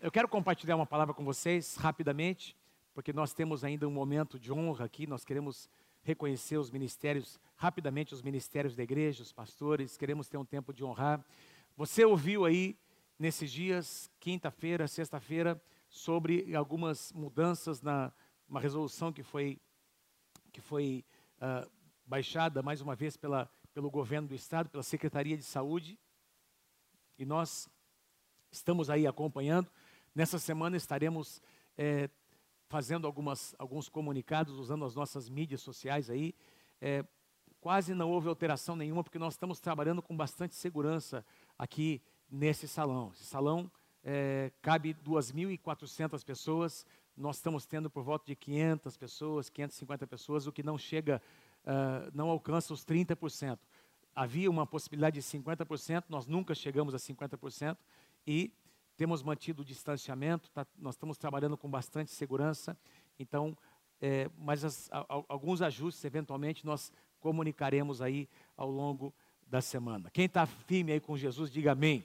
eu quero compartilhar uma palavra com vocês rapidamente, porque nós temos ainda um momento de honra aqui, nós queremos reconhecer os ministérios, rapidamente os ministérios da igreja, os pastores, queremos ter um tempo de honrar. Você ouviu aí nesses dias, quinta-feira, sexta-feira, sobre algumas mudanças na uma resolução que foi, que foi uh, baixada mais uma vez pela, pelo governo do estado, pela Secretaria de Saúde, e nós estamos aí acompanhando. Nessa semana estaremos é, fazendo algumas, alguns comunicados, usando as nossas mídias sociais aí. É, quase não houve alteração nenhuma, porque nós estamos trabalhando com bastante segurança aqui nesse salão. Esse salão é, cabe 2.400 pessoas, nós estamos tendo por volta de 500 pessoas, 550 pessoas, o que não chega, uh, não alcança os 30%. Havia uma possibilidade de 50%, nós nunca chegamos a 50%, e temos mantido o distanciamento, tá, nós estamos trabalhando com bastante segurança, então, é, mas as, a, alguns ajustes, eventualmente, nós comunicaremos aí ao longo da semana. Quem está firme aí com Jesus, diga amém.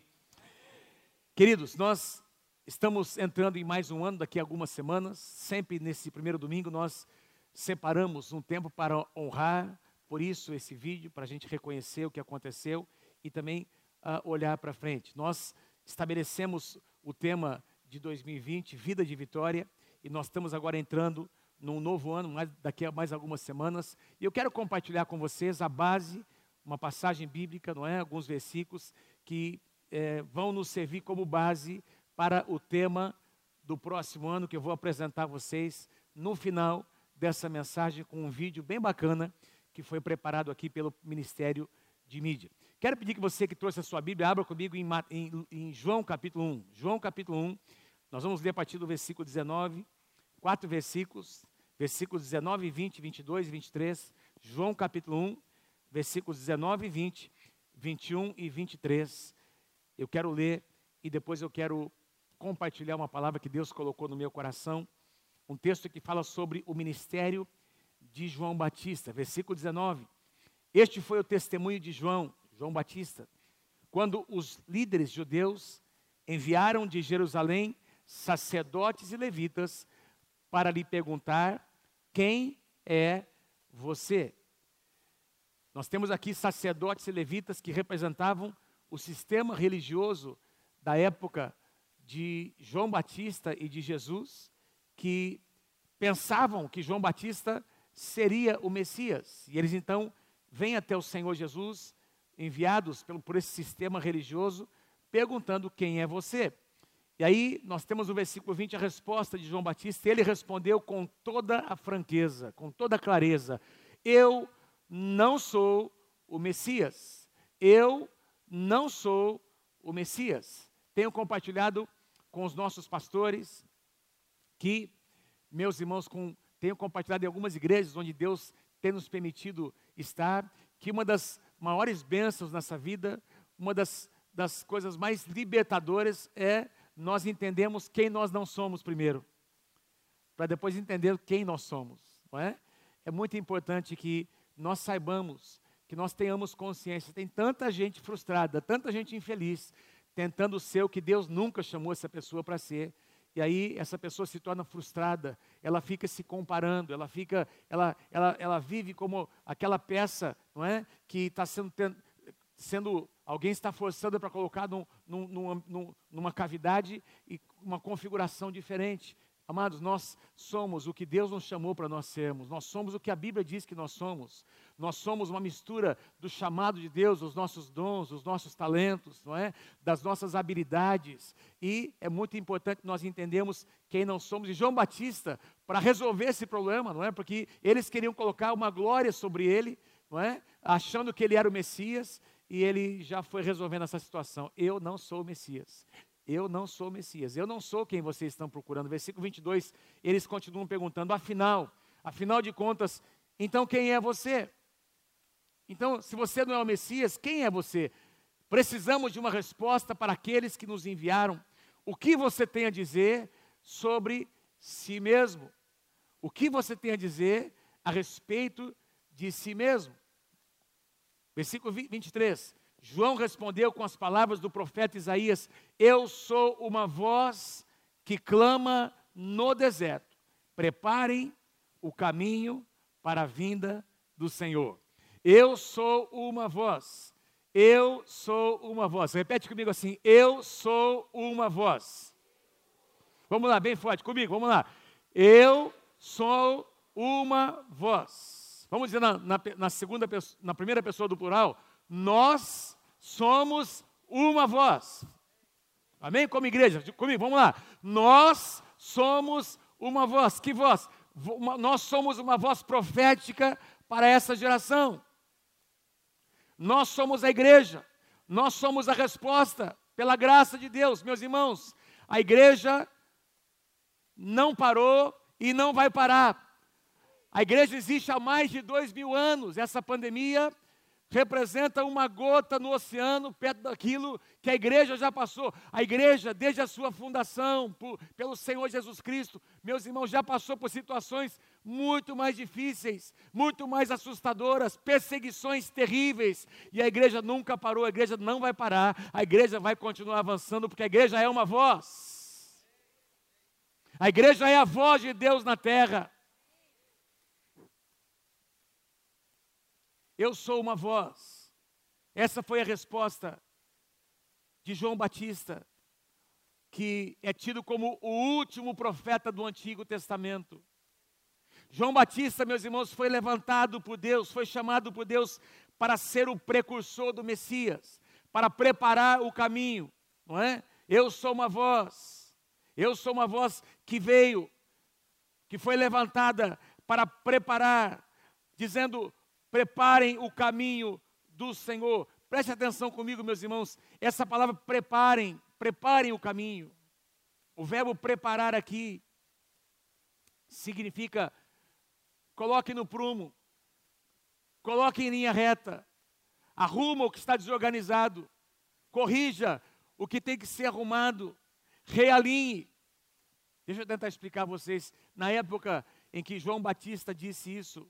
Queridos, nós estamos entrando em mais um ano, daqui a algumas semanas, sempre nesse primeiro domingo nós separamos um tempo para honrar, por isso esse vídeo, para a gente reconhecer o que aconteceu e também uh, olhar para frente. Nós estabelecemos o tema de 2020, Vida de Vitória, e nós estamos agora entrando num novo ano, mais, daqui a mais algumas semanas, e eu quero compartilhar com vocês a base, uma passagem bíblica, não é? Alguns versículos que é, vão nos servir como base para o tema do próximo ano, que eu vou apresentar a vocês no final dessa mensagem com um vídeo bem bacana que foi preparado aqui pelo Ministério de Mídia. Quero pedir que você que trouxe a sua Bíblia, abra comigo em, em, em, João capítulo 1. João capítulo 1, nós vamos ler a partir do versículo 19, quatro versículos, versículos 19, 20, 22 e 23. João capítulo 1, versículos 19 e 20, 21 e 23. Eu quero ler e depois eu quero compartilhar uma palavra que Deus colocou no meu coração. Um texto que fala sobre o ministério de João Batista, versículo 19. Este foi o testemunho de João João Batista, quando os líderes judeus enviaram de Jerusalém sacerdotes e levitas para lhe perguntar: quem é você? Nós temos aqui sacerdotes e levitas que representavam o sistema religioso da época de João Batista e de Jesus, que pensavam que João Batista seria o Messias. E eles então vêm até o Senhor Jesus enviados pelo, por esse sistema religioso, perguntando quem é você. E aí nós temos no versículo 20 a resposta de João Batista, ele respondeu com toda a franqueza, com toda a clareza: Eu não sou o Messias. Eu não sou o Messias. Tenho compartilhado com os nossos pastores que, meus irmãos, com, tenho compartilhado em algumas igrejas onde Deus tem nos permitido estar, que uma das maiores bênçãos nessa vida, uma das, das coisas mais libertadoras é nós entendemos quem nós não somos primeiro, para depois entender quem nós somos, não é? É muito importante que nós saibamos, que nós tenhamos consciência. Tem tanta gente frustrada, tanta gente infeliz, tentando ser o que Deus nunca chamou essa pessoa para ser. E aí essa pessoa se torna frustrada, ela fica se comparando, ela fica, ela, ela, ela vive como aquela peça, não é, que está sendo, sendo, alguém está forçando para colocar num, num, num, numa cavidade e uma configuração diferente. Amados, nós somos o que Deus nos chamou para nós sermos, nós somos o que a Bíblia diz que nós somos. Nós somos uma mistura do chamado de Deus, dos nossos dons, dos nossos talentos, não é? Das nossas habilidades. E é muito importante nós entendermos quem não somos. E João Batista, para resolver esse problema, não é? Porque eles queriam colocar uma glória sobre ele, não é? Achando que ele era o Messias, e ele já foi resolvendo essa situação. Eu não sou o Messias. Eu não sou Messias, eu não sou quem vocês estão procurando. Versículo 22, eles continuam perguntando: afinal, afinal de contas, então quem é você? Então, se você não é o Messias, quem é você? Precisamos de uma resposta para aqueles que nos enviaram. O que você tem a dizer sobre si mesmo? O que você tem a dizer a respeito de si mesmo? Versículo 23. João respondeu com as palavras do profeta Isaías: Eu sou uma voz que clama no deserto: preparem o caminho para a vinda do Senhor. Eu sou uma voz. Eu sou uma voz. Repete comigo assim: Eu sou uma voz. Vamos lá, bem forte comigo, vamos lá. Eu sou uma voz. Vamos dizer na, na, na segunda, na primeira pessoa do plural, nós somos uma voz. Amém? Como igreja, comigo, vamos lá. Nós somos uma voz. Que voz? Nós somos uma voz profética para essa geração. Nós somos a igreja. Nós somos a resposta pela graça de Deus, meus irmãos. A igreja não parou e não vai parar. A igreja existe há mais de dois mil anos. Essa pandemia representa uma gota no oceano, perto daquilo que a igreja já passou. A igreja, desde a sua fundação, por, pelo Senhor Jesus Cristo, meus irmãos, já passou por situações muito mais difíceis, muito mais assustadoras, perseguições terríveis. E a igreja nunca parou, a igreja não vai parar, a igreja vai continuar avançando, porque a igreja é uma voz. A igreja é a voz de Deus na terra. Eu sou uma voz. Essa foi a resposta de João Batista, que é tido como o último profeta do Antigo Testamento. João Batista, meus irmãos, foi levantado por Deus, foi chamado por Deus para ser o precursor do Messias, para preparar o caminho, não é? Eu sou uma voz, eu sou uma voz que veio, que foi levantada para preparar, dizendo: preparem o caminho do Senhor. Preste atenção comigo, meus irmãos. Essa palavra preparem, preparem o caminho. O verbo preparar aqui significa coloque no prumo, coloque em linha reta, arruma o que está desorganizado, corrija o que tem que ser arrumado, realinhe. Deixa eu tentar explicar a vocês. Na época em que João Batista disse isso,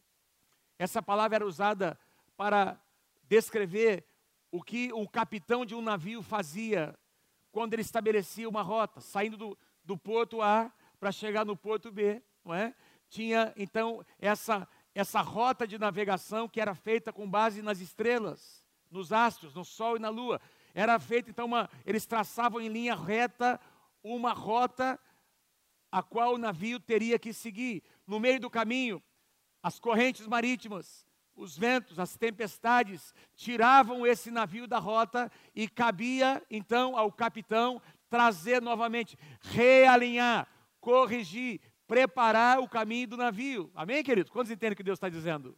essa palavra era usada para descrever o que o capitão de um navio fazia quando ele estabelecia uma rota, saindo do, do porto A para chegar no porto B, não é? Tinha então essa essa rota de navegação que era feita com base nas estrelas, nos astros, no sol e na lua. Era feita então uma, eles traçavam em linha reta uma rota a qual o navio teria que seguir. No meio do caminho, as correntes marítimas, os ventos, as tempestades tiravam esse navio da rota e cabia então ao capitão trazer novamente, realinhar, corrigir, preparar o caminho do navio. Amém, querido? Quantos entendem o que Deus está dizendo?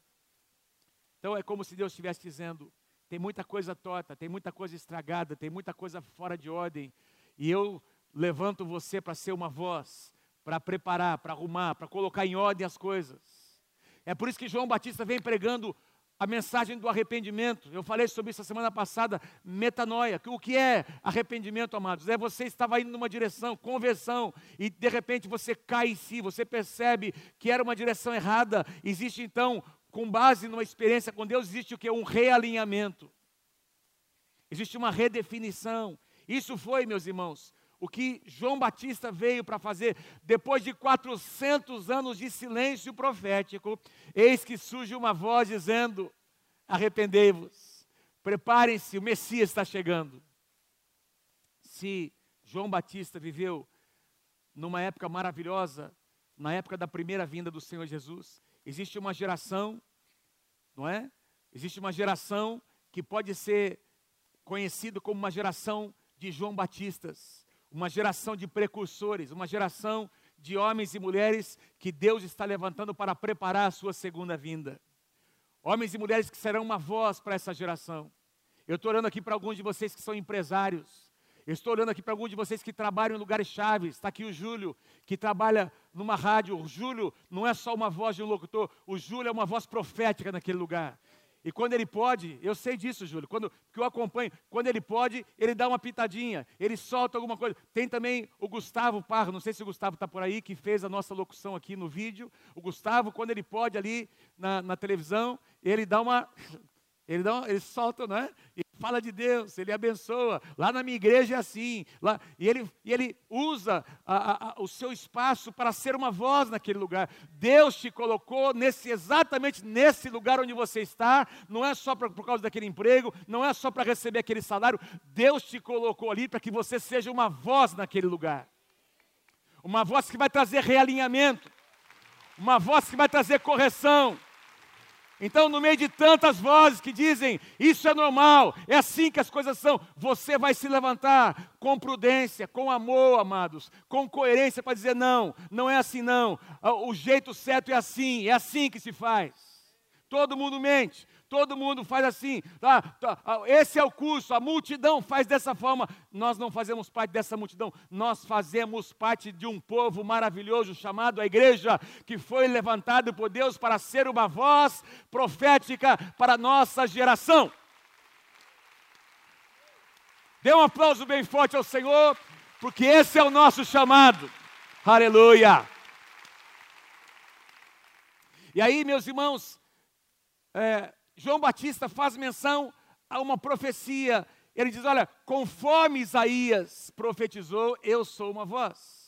Então é como se Deus estivesse dizendo: tem muita coisa torta, tem muita coisa estragada, tem muita coisa fora de ordem, e eu levanto você para ser uma voz, para preparar, para arrumar, para colocar em ordem as coisas. É por isso que João Batista vem pregando a mensagem do arrependimento. Eu falei sobre isso a semana passada, metanoia. O que é arrependimento, amados? É você estava indo numa direção, conversão, e de repente você cai em si, você percebe que era uma direção errada. Existe então, com base numa experiência com Deus, existe o que? Um realinhamento. Existe uma redefinição. Isso foi, meus irmãos, o que João Batista veio para fazer, depois de 400 anos de silêncio profético, eis que surge uma voz dizendo: arrependei-vos, preparem-se, o Messias está chegando. Se João Batista viveu numa época maravilhosa, na época da primeira vinda do Senhor Jesus, existe uma geração, não é? Existe uma geração que pode ser conhecida como uma geração de João Batistas uma geração de precursores, uma geração de homens e mulheres que Deus está levantando para preparar a sua segunda vinda. Homens e mulheres que serão uma voz para essa geração. Eu estou orando aqui para alguns de vocês que são empresários. Eu estou olhando aqui para alguns de vocês que trabalham em lugares chaves. Está aqui o Júlio, que trabalha numa rádio. O Júlio não é só uma voz de um locutor, o Júlio é uma voz profética naquele lugar. E quando ele pode, eu sei disso, Júlio, quando que eu acompanho, quando ele pode, ele dá uma pitadinha, ele solta alguma coisa. Tem também o Gustavo Parro, não sei se o Gustavo está por aí, que fez a nossa locução aqui no vídeo. O Gustavo, quando ele pode ali na, na televisão, ele dá uma. Ele, dá ele solta, né? Fala de Deus, ele abençoa. Lá na minha igreja é assim. Lá, e, ele, e ele usa a, a, o seu espaço para ser uma voz naquele lugar. Deus te colocou nesse exatamente nesse lugar onde você está. Não é só pra, por causa daquele emprego, não é só para receber aquele salário. Deus te colocou ali para que você seja uma voz naquele lugar. Uma voz que vai trazer realinhamento. Uma voz que vai trazer correção então, no meio de tantas vozes que dizem isso é normal, é assim que as coisas são, você vai se levantar com prudência, com amor, amados, com coerência para dizer: não, não é assim não, ah, o jeito certo é assim, é assim que se faz. Todo mundo mente, todo mundo faz assim. Tá, tá, esse é o curso, a multidão faz dessa forma. Nós não fazemos parte dessa multidão, nós fazemos parte de um povo maravilhoso chamado a igreja, que foi levantado por Deus para ser uma voz profética para a nossa geração. Dê um aplauso bem forte ao Senhor, porque esse é o nosso chamado. Aleluia. E aí, meus irmãos, é, João Batista faz menção a uma profecia. Ele diz: Olha, conforme Isaías profetizou, eu sou uma voz.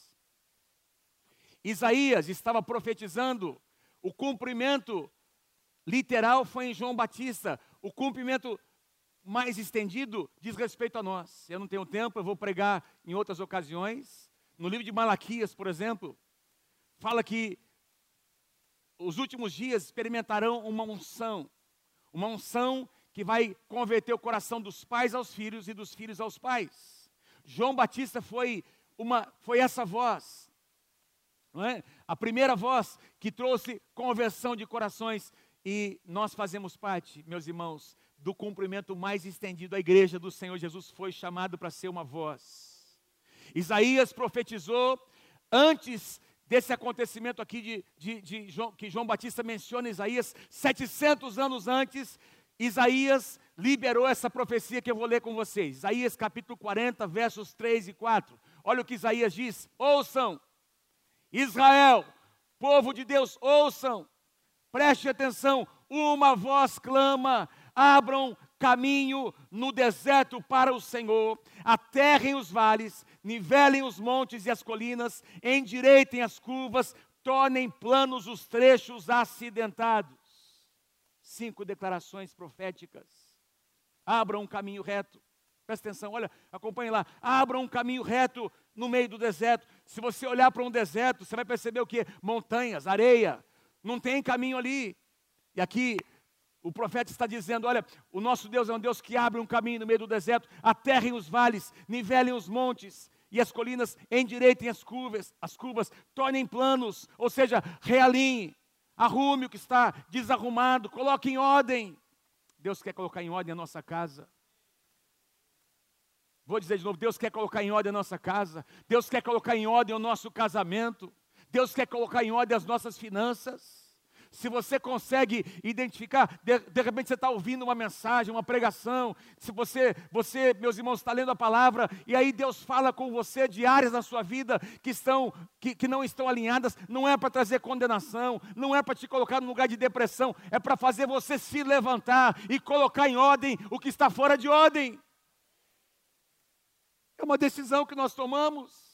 Isaías estava profetizando, o cumprimento literal foi em João Batista, o cumprimento mais estendido diz respeito a nós. Eu não tenho tempo, eu vou pregar em outras ocasiões. No livro de Malaquias, por exemplo, fala que os últimos dias experimentarão uma unção uma unção que vai converter o coração dos pais aos filhos e dos filhos aos pais. João Batista foi, uma, foi essa voz, não é? a primeira voz que trouxe conversão de corações. E nós fazemos parte, meus irmãos, do cumprimento mais estendido. A igreja do Senhor Jesus foi chamado para ser uma voz. Isaías profetizou antes desse acontecimento aqui de, de, de João, que João Batista menciona Isaías, 700 anos antes, Isaías liberou essa profecia que eu vou ler com vocês. Isaías capítulo 40, versos 3 e 4. Olha o que Isaías diz: Ouçam, Israel, povo de Deus, ouçam, preste atenção, uma voz clama, abram caminho no deserto para o Senhor, aterrem os vales, nivelem os montes e as colinas, endireitem as curvas, tornem planos os trechos acidentados. Cinco declarações proféticas. Abram um caminho reto. Presta atenção, olha, acompanhe lá. Abram um caminho reto no meio do deserto. Se você olhar para um deserto, você vai perceber o que? Montanhas, areia. Não tem caminho ali. E aqui o profeta está dizendo: olha, o nosso Deus é um Deus que abre um caminho no meio do deserto, aterrem os vales, nivelem os montes e as colinas, endireitem as curvas, as curvas, tornem planos, ou seja, realinhe, arrume o que está desarrumado, coloque em ordem. Deus quer colocar em ordem a nossa casa. Vou dizer de novo: Deus quer colocar em ordem a nossa casa, Deus quer colocar em ordem o nosso casamento, Deus quer colocar em ordem as nossas finanças se você consegue identificar, de, de repente você está ouvindo uma mensagem, uma pregação, se você, você, meus irmãos, está lendo a palavra, e aí Deus fala com você de áreas da sua vida que estão, que, que não estão alinhadas, não é para trazer condenação, não é para te colocar no lugar de depressão, é para fazer você se levantar e colocar em ordem o que está fora de ordem. É uma decisão que nós tomamos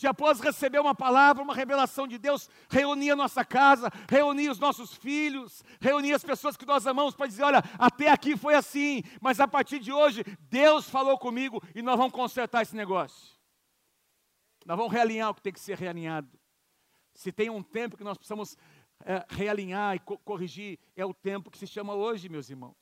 de após receber uma palavra, uma revelação de Deus, reunir a nossa casa, reunir os nossos filhos, reunir as pessoas que nós amamos para dizer: olha, até aqui foi assim, mas a partir de hoje, Deus falou comigo e nós vamos consertar esse negócio. Nós vamos realinhar o que tem que ser realinhado. Se tem um tempo que nós precisamos é, realinhar e co corrigir, é o tempo que se chama hoje, meus irmãos.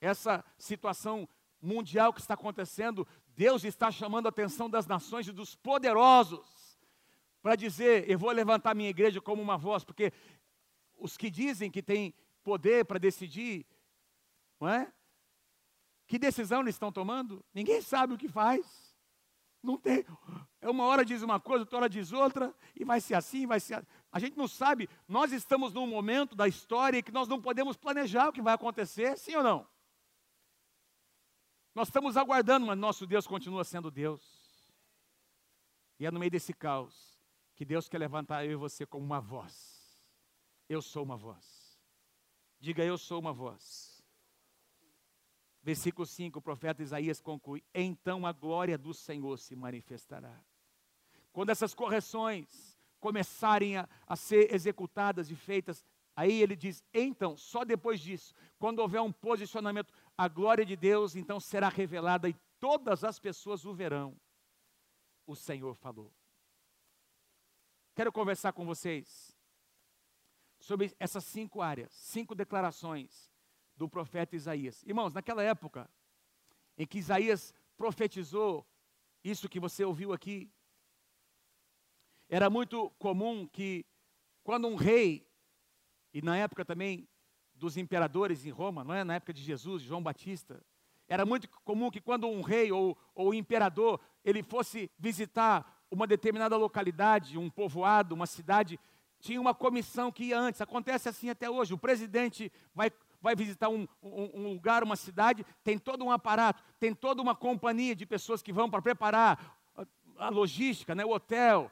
Essa situação mundial que está acontecendo Deus está chamando a atenção das nações e dos poderosos para dizer: eu vou levantar minha igreja como uma voz, porque os que dizem que têm poder para decidir, não é? Que decisão eles estão tomando? Ninguém sabe o que faz. Não tem. É uma hora diz uma coisa, outra hora diz outra, e vai ser assim, vai ser. A gente não sabe. Nós estamos num momento da história que nós não podemos planejar o que vai acontecer, sim ou não? Nós estamos aguardando, mas nosso Deus continua sendo Deus. E é no meio desse caos que Deus quer levantar eu e você como uma voz. Eu sou uma voz. Diga, eu sou uma voz. Versículo 5, o profeta Isaías conclui: Então a glória do Senhor se manifestará. Quando essas correções começarem a, a ser executadas e feitas, aí ele diz: Então, só depois disso, quando houver um posicionamento, a glória de Deus então será revelada e todas as pessoas o verão. O Senhor falou. Quero conversar com vocês sobre essas cinco áreas, cinco declarações do profeta Isaías. Irmãos, naquela época em que Isaías profetizou isso que você ouviu aqui, era muito comum que quando um rei, e na época também dos imperadores em Roma, não é? Na época de Jesus, João Batista, era muito comum que quando um rei ou, ou imperador ele fosse visitar uma determinada localidade, um povoado, uma cidade, tinha uma comissão que ia antes. Acontece assim até hoje. O presidente vai, vai visitar um, um, um lugar, uma cidade, tem todo um aparato, tem toda uma companhia de pessoas que vão para preparar a, a logística, né, o hotel,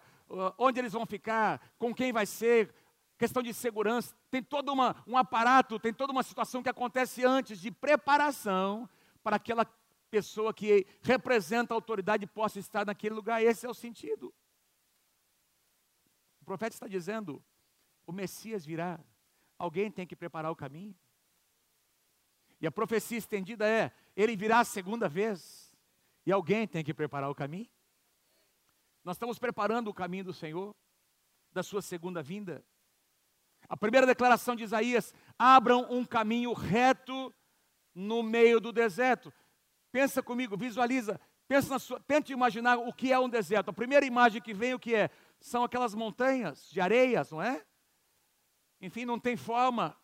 onde eles vão ficar, com quem vai ser, questão de segurança, tem todo uma, um aparato, tem toda uma situação que acontece antes de preparação para aquela pessoa que representa a autoridade possa estar naquele lugar. Esse é o sentido. O profeta está dizendo: o Messias virá, alguém tem que preparar o caminho. E a profecia estendida é: ele virá a segunda vez, e alguém tem que preparar o caminho. Nós estamos preparando o caminho do Senhor, da sua segunda vinda. A primeira declaração de Isaías: abram um caminho reto no meio do deserto. Pensa comigo, visualiza, pensa sua, tente imaginar o que é um deserto. A primeira imagem que vem, o que é? São aquelas montanhas de areias, não é? Enfim, não tem forma.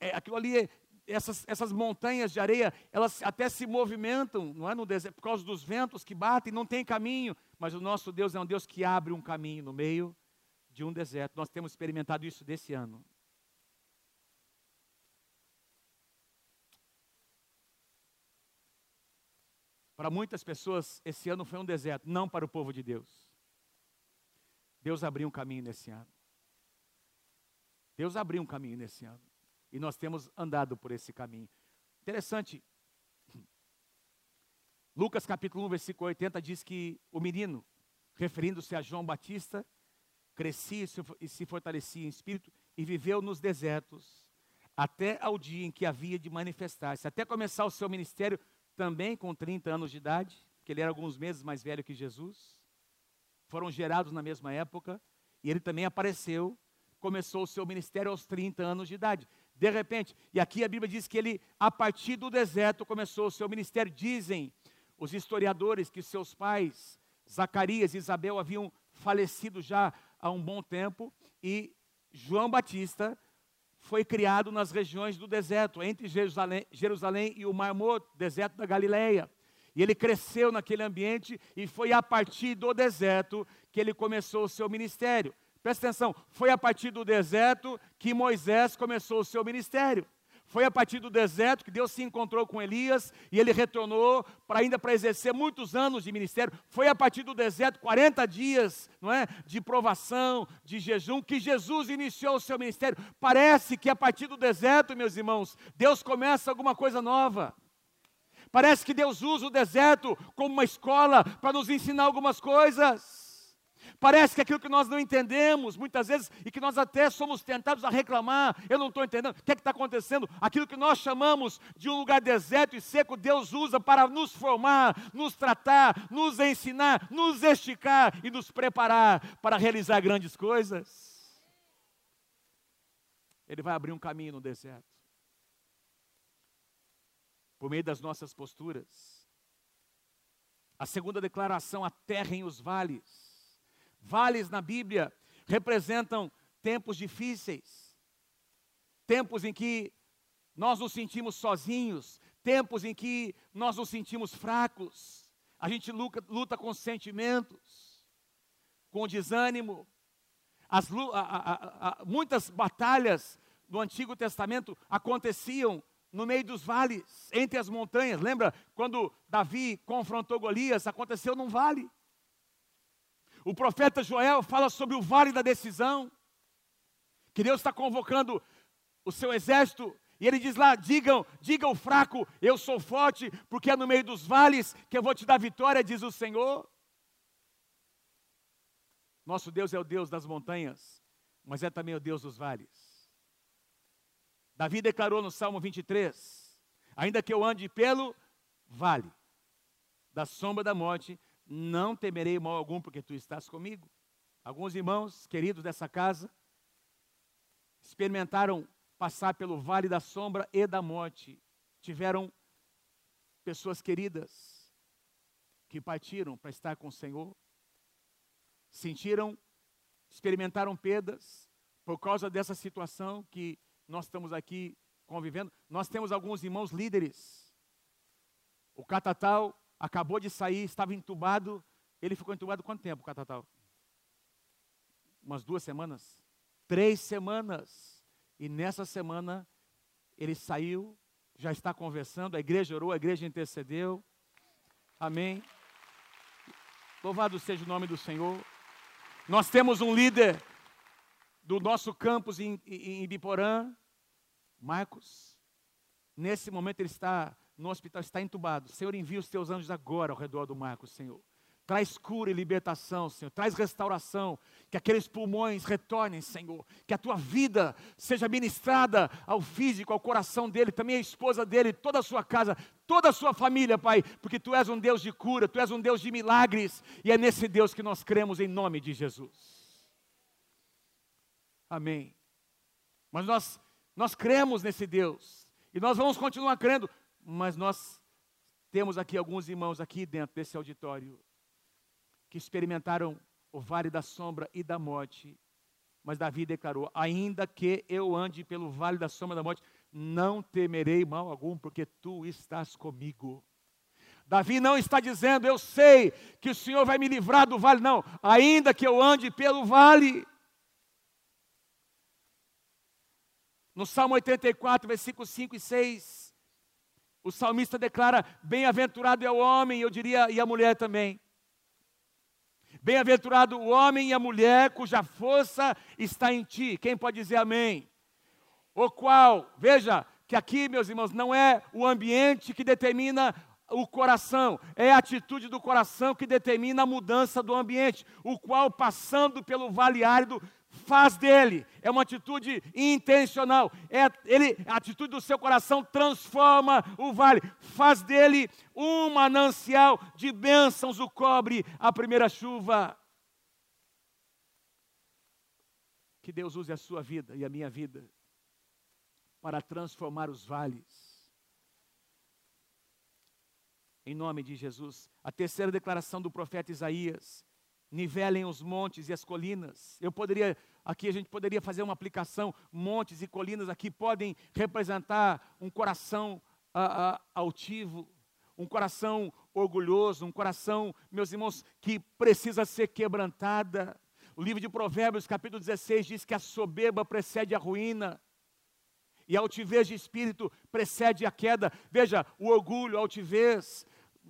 É, aquilo ali, essas, essas montanhas de areia, elas até se movimentam, não é? No deserto, por causa dos ventos que batem, não tem caminho. Mas o nosso Deus é um Deus que abre um caminho no meio de um deserto. Nós temos experimentado isso desse ano. Para muitas pessoas, esse ano foi um deserto, não para o povo de Deus. Deus abriu um caminho nesse ano. Deus abriu um caminho nesse ano. E nós temos andado por esse caminho. Interessante. Lucas capítulo 1, versículo 80 diz que o menino, referindo-se a João Batista, crescia e se fortalecia em espírito e viveu nos desertos até ao dia em que havia de manifestar-se, até começar o seu ministério também com 30 anos de idade, que ele era alguns meses mais velho que Jesus. Foram gerados na mesma época, e ele também apareceu, começou o seu ministério aos 30 anos de idade. De repente, e aqui a Bíblia diz que ele, a partir do deserto, começou o seu ministério. Dizem os historiadores que seus pais, Zacarias e Isabel, haviam falecido já há um bom tempo, e João Batista foi criado nas regiões do deserto, entre Jerusalém, Jerusalém e o Mar Morto, deserto da Galileia. E ele cresceu naquele ambiente e foi a partir do deserto que ele começou o seu ministério. Presta atenção, foi a partir do deserto que Moisés começou o seu ministério. Foi a partir do deserto que Deus se encontrou com Elias e ele retornou para ainda para exercer muitos anos de ministério. Foi a partir do deserto, 40 dias, não é, de provação, de jejum que Jesus iniciou o seu ministério. Parece que a partir do deserto, meus irmãos, Deus começa alguma coisa nova. Parece que Deus usa o deserto como uma escola para nos ensinar algumas coisas. Parece que aquilo que nós não entendemos, muitas vezes, e que nós até somos tentados a reclamar, eu não estou entendendo, o que é que está acontecendo? Aquilo que nós chamamos de um lugar deserto e seco, Deus usa para nos formar, nos tratar, nos ensinar, nos esticar e nos preparar para realizar grandes coisas. Ele vai abrir um caminho no deserto. Por meio das nossas posturas. A segunda declaração, aterrem os vales. Vales na Bíblia representam tempos difíceis, tempos em que nós nos sentimos sozinhos, tempos em que nós nos sentimos fracos, a gente luta, luta com sentimentos, com desânimo. As, a, a, a, muitas batalhas do Antigo Testamento aconteciam no meio dos vales, entre as montanhas. Lembra quando Davi confrontou Golias? Aconteceu num vale. O profeta Joel fala sobre o vale da decisão, que Deus está convocando o seu exército E ele diz lá: digam, diga o fraco, eu sou forte, porque é no meio dos vales que eu vou te dar vitória, diz o Senhor. Nosso Deus é o Deus das montanhas, mas é também o Deus dos vales. Davi declarou no Salmo 23: Ainda que eu ande pelo vale da sombra da morte, não temerei mal algum, porque tu estás comigo. Alguns irmãos queridos dessa casa experimentaram passar pelo vale da sombra e da morte. Tiveram pessoas queridas que partiram para estar com o Senhor. Sentiram, experimentaram perdas por causa dessa situação que nós estamos aqui convivendo. Nós temos alguns irmãos líderes. O Catatal acabou de sair, estava entubado. Ele ficou entubado quanto tempo, Catatal? Umas duas semanas? Três semanas. E nessa semana ele saiu, já está conversando, a igreja orou, a igreja intercedeu. Amém. Louvado seja o nome do Senhor. Nós temos um líder do nosso campus em, em, em Biporã, Marcos. Nesse momento ele está no hospital, está entubado. Senhor, envia os teus anjos agora ao redor do Marcos, Senhor. Traz cura e libertação, Senhor. Traz restauração. Que aqueles pulmões retornem, Senhor. Que a tua vida seja ministrada ao físico, ao coração dele, também à esposa dele, toda a sua casa, toda a sua família, Pai. Porque tu és um Deus de cura, tu és um Deus de milagres. E é nesse Deus que nós cremos em nome de Jesus. Amém. Mas nós, nós cremos nesse Deus. E nós vamos continuar crendo. Mas nós temos aqui alguns irmãos aqui dentro desse auditório que experimentaram o vale da sombra e da morte. Mas Davi declarou: Ainda que eu ande pelo vale da sombra da morte, não temerei mal algum, porque tu estás comigo. Davi não está dizendo, eu sei que o Senhor vai me livrar do vale, não, ainda que eu ande pelo vale. No Salmo 84, versículos 5 e 6, o salmista declara: Bem-aventurado é o homem, eu diria, e a mulher também, Bem-aventurado o homem e a mulher cuja força está em ti. Quem pode dizer amém? O qual, veja que aqui, meus irmãos, não é o ambiente que determina o coração, é a atitude do coração que determina a mudança do ambiente, o qual, passando pelo vale árido, faz dele, é uma atitude intencional, é ele, a atitude do seu coração transforma o vale, faz dele um manancial de bênçãos, o cobre a primeira chuva. Que Deus use a sua vida e a minha vida para transformar os vales. Em nome de Jesus. A terceira declaração do profeta Isaías nivelem os montes e as colinas. Eu poderia, aqui a gente poderia fazer uma aplicação, montes e colinas aqui podem representar um coração altivo, um coração orgulhoso, um coração, meus irmãos, que precisa ser quebrantada. O livro de Provérbios, capítulo 16, diz que a soberba precede a ruína. E a altivez de espírito precede a queda. Veja, o orgulho, a altivez,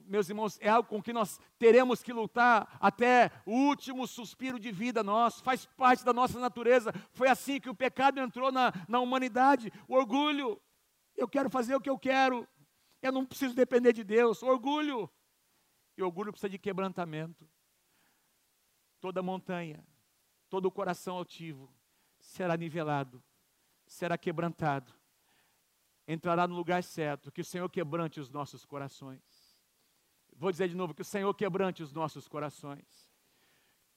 meus irmãos, é algo com que nós teremos que lutar até o último suspiro de vida nosso, faz parte da nossa natureza. Foi assim que o pecado entrou na, na humanidade. O orgulho, eu quero fazer o que eu quero, eu não preciso depender de Deus. Orgulho, e orgulho precisa de quebrantamento. Toda montanha, todo o coração altivo será nivelado, será quebrantado, entrará no lugar certo, que o Senhor quebrante os nossos corações. Vou dizer de novo: que o Senhor quebrante os nossos corações.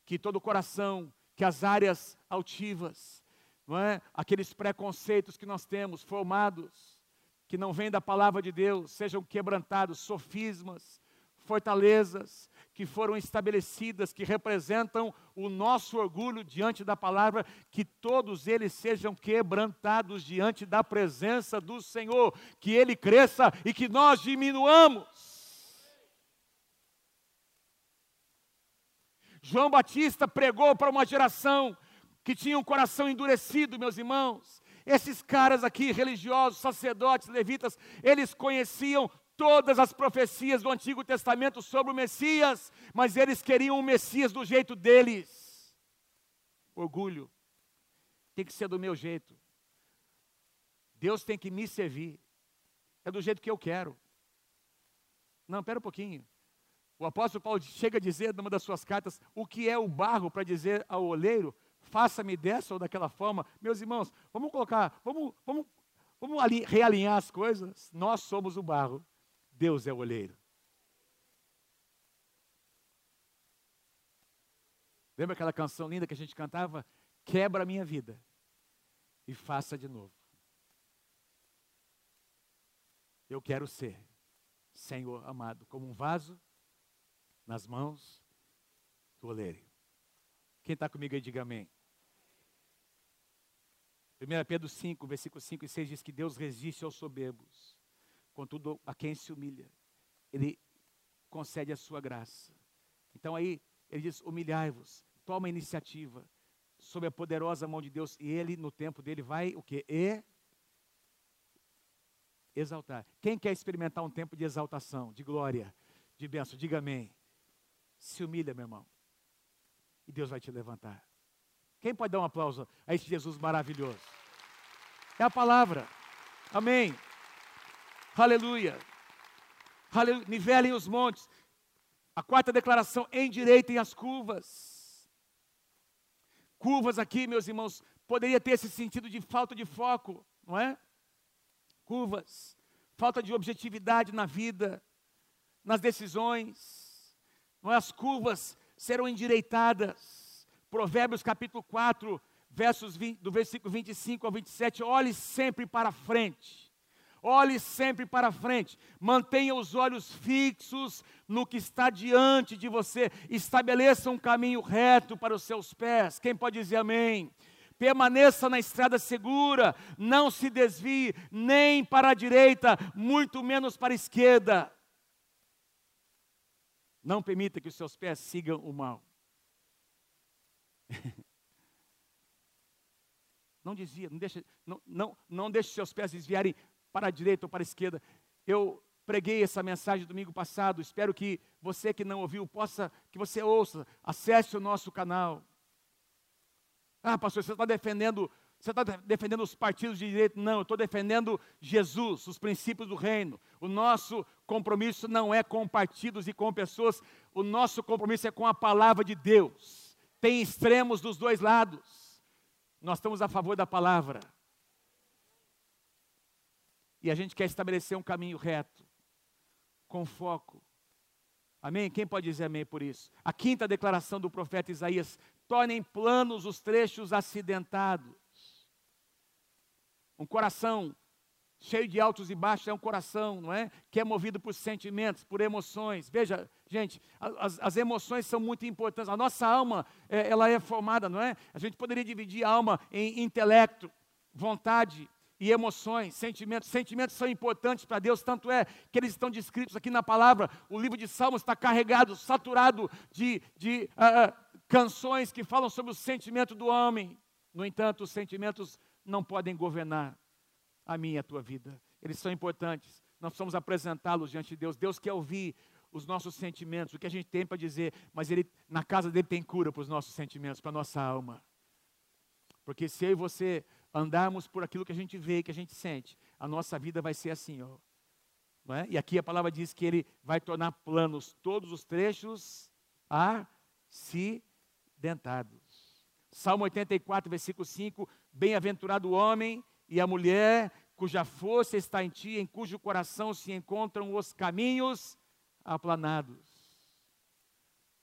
Que todo o coração, que as áreas altivas, não é? aqueles preconceitos que nós temos formados, que não vêm da palavra de Deus, sejam quebrantados, sofismas, fortalezas que foram estabelecidas, que representam o nosso orgulho diante da palavra, que todos eles sejam quebrantados diante da presença do Senhor, que ele cresça e que nós diminuamos. João Batista pregou para uma geração que tinha um coração endurecido, meus irmãos. Esses caras aqui, religiosos, sacerdotes, levitas, eles conheciam todas as profecias do Antigo Testamento sobre o Messias, mas eles queriam o Messias do jeito deles. Orgulho. Tem que ser do meu jeito. Deus tem que me servir. É do jeito que eu quero. Não, espera um pouquinho. O apóstolo Paulo chega a dizer numa das suas cartas o que é o barro para dizer ao oleiro, faça-me dessa ou daquela forma. Meus irmãos, vamos colocar, vamos, vamos, vamos ali, realinhar as coisas. Nós somos o barro, Deus é o oleiro. Lembra aquela canção linda que a gente cantava? Quebra a minha vida e faça de novo. Eu quero ser, Senhor amado, como um vaso nas mãos do oleiro. Quem está comigo aí, diga amém. 1 Pedro 5, versículo 5 e 6 diz que Deus resiste aos soberbos, contudo a quem se humilha, Ele concede a sua graça. Então aí ele diz: humilhai-vos, toma a iniciativa, sob a poderosa mão de Deus, e Ele, no tempo dele, vai o que? E exaltar. Quem quer experimentar um tempo de exaltação, de glória, de bênção, diga amém. Se humilha, meu irmão. E Deus vai te levantar. Quem pode dar um aplauso a esse Jesus maravilhoso? É a palavra. Amém. Aleluia. Aleluia. Nivelem os montes. A quarta declaração, endireitem as curvas. Curvas aqui, meus irmãos, poderia ter esse sentido de falta de foco, não é? curvas, falta de objetividade na vida, nas decisões. É? As curvas serão endireitadas. Provérbios capítulo 4, versos 20, do versículo 25 ao 27. Olhe sempre para frente. Olhe sempre para frente. Mantenha os olhos fixos no que está diante de você. Estabeleça um caminho reto para os seus pés. Quem pode dizer amém? permaneça na estrada segura, não se desvie nem para a direita, muito menos para a esquerda. Não permita que os seus pés sigam o mal. Não desvia, não deixe, não, não, não deixe seus pés desviarem para a direita ou para a esquerda. Eu preguei essa mensagem domingo passado. Espero que você que não ouviu possa, que você ouça, acesse o nosso canal. Ah, pastor, você está defendendo, você está defendendo os partidos de direito? Não, eu estou defendendo Jesus, os princípios do reino. O nosso compromisso não é com partidos e com pessoas, o nosso compromisso é com a palavra de Deus. Tem extremos dos dois lados. Nós estamos a favor da palavra. E a gente quer estabelecer um caminho reto, com foco. Amém? Quem pode dizer amém por isso? A quinta declaração do profeta Isaías tornem planos os trechos acidentados. Um coração cheio de altos e baixos é um coração, não é? Que é movido por sentimentos, por emoções. Veja, gente, as, as emoções são muito importantes. A nossa alma, é, ela é formada, não é? A gente poderia dividir a alma em intelecto, vontade e emoções, sentimentos. Sentimentos são importantes para Deus, tanto é que eles estão descritos aqui na palavra. O livro de Salmos está carregado, saturado de, de uh, canções que falam sobre o sentimento do homem. No entanto, os sentimentos não podem governar a minha e a tua vida. Eles são importantes. Nós precisamos apresentá-los diante de Deus. Deus quer ouvir os nossos sentimentos, o que a gente tem para dizer, mas ele, na casa dele tem cura para os nossos sentimentos, para a nossa alma. Porque se eu e você andarmos por aquilo que a gente vê, que a gente sente, a nossa vida vai ser assim, ó. É? E aqui a palavra diz que ele vai tornar planos todos os trechos a se dentados. Salmo 84, versículo 5: Bem-aventurado o homem e a mulher cuja força está em ti, em cujo coração se encontram os caminhos aplanados.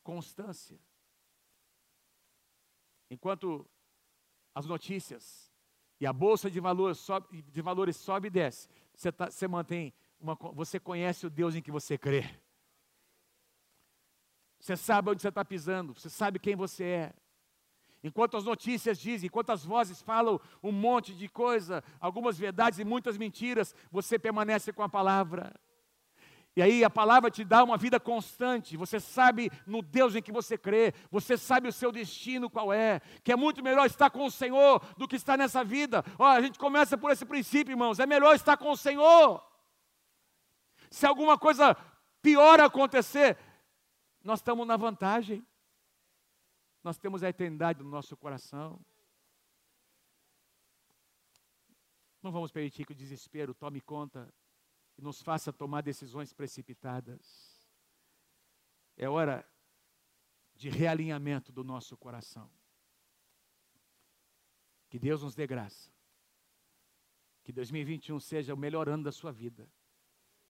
Constância. Enquanto as notícias e a bolsa de valores sobe, de valores sobe e desce, você, tá, você mantém uma, você conhece o Deus em que você crê. Você sabe onde você está pisando, você sabe quem você é. Enquanto as notícias dizem, enquanto as vozes falam um monte de coisa, algumas verdades e muitas mentiras, você permanece com a palavra. E aí a palavra te dá uma vida constante. Você sabe no Deus em que você crê, você sabe o seu destino qual é, que é muito melhor estar com o Senhor do que estar nessa vida. Ó, a gente começa por esse princípio, irmãos. É melhor estar com o Senhor. Se alguma coisa pior acontecer, nós estamos na vantagem. Nós temos a eternidade no nosso coração. Não vamos permitir que o desespero tome conta e nos faça tomar decisões precipitadas. É hora de realinhamento do nosso coração. Que Deus nos dê graça. Que 2021 seja o melhor ano da sua vida.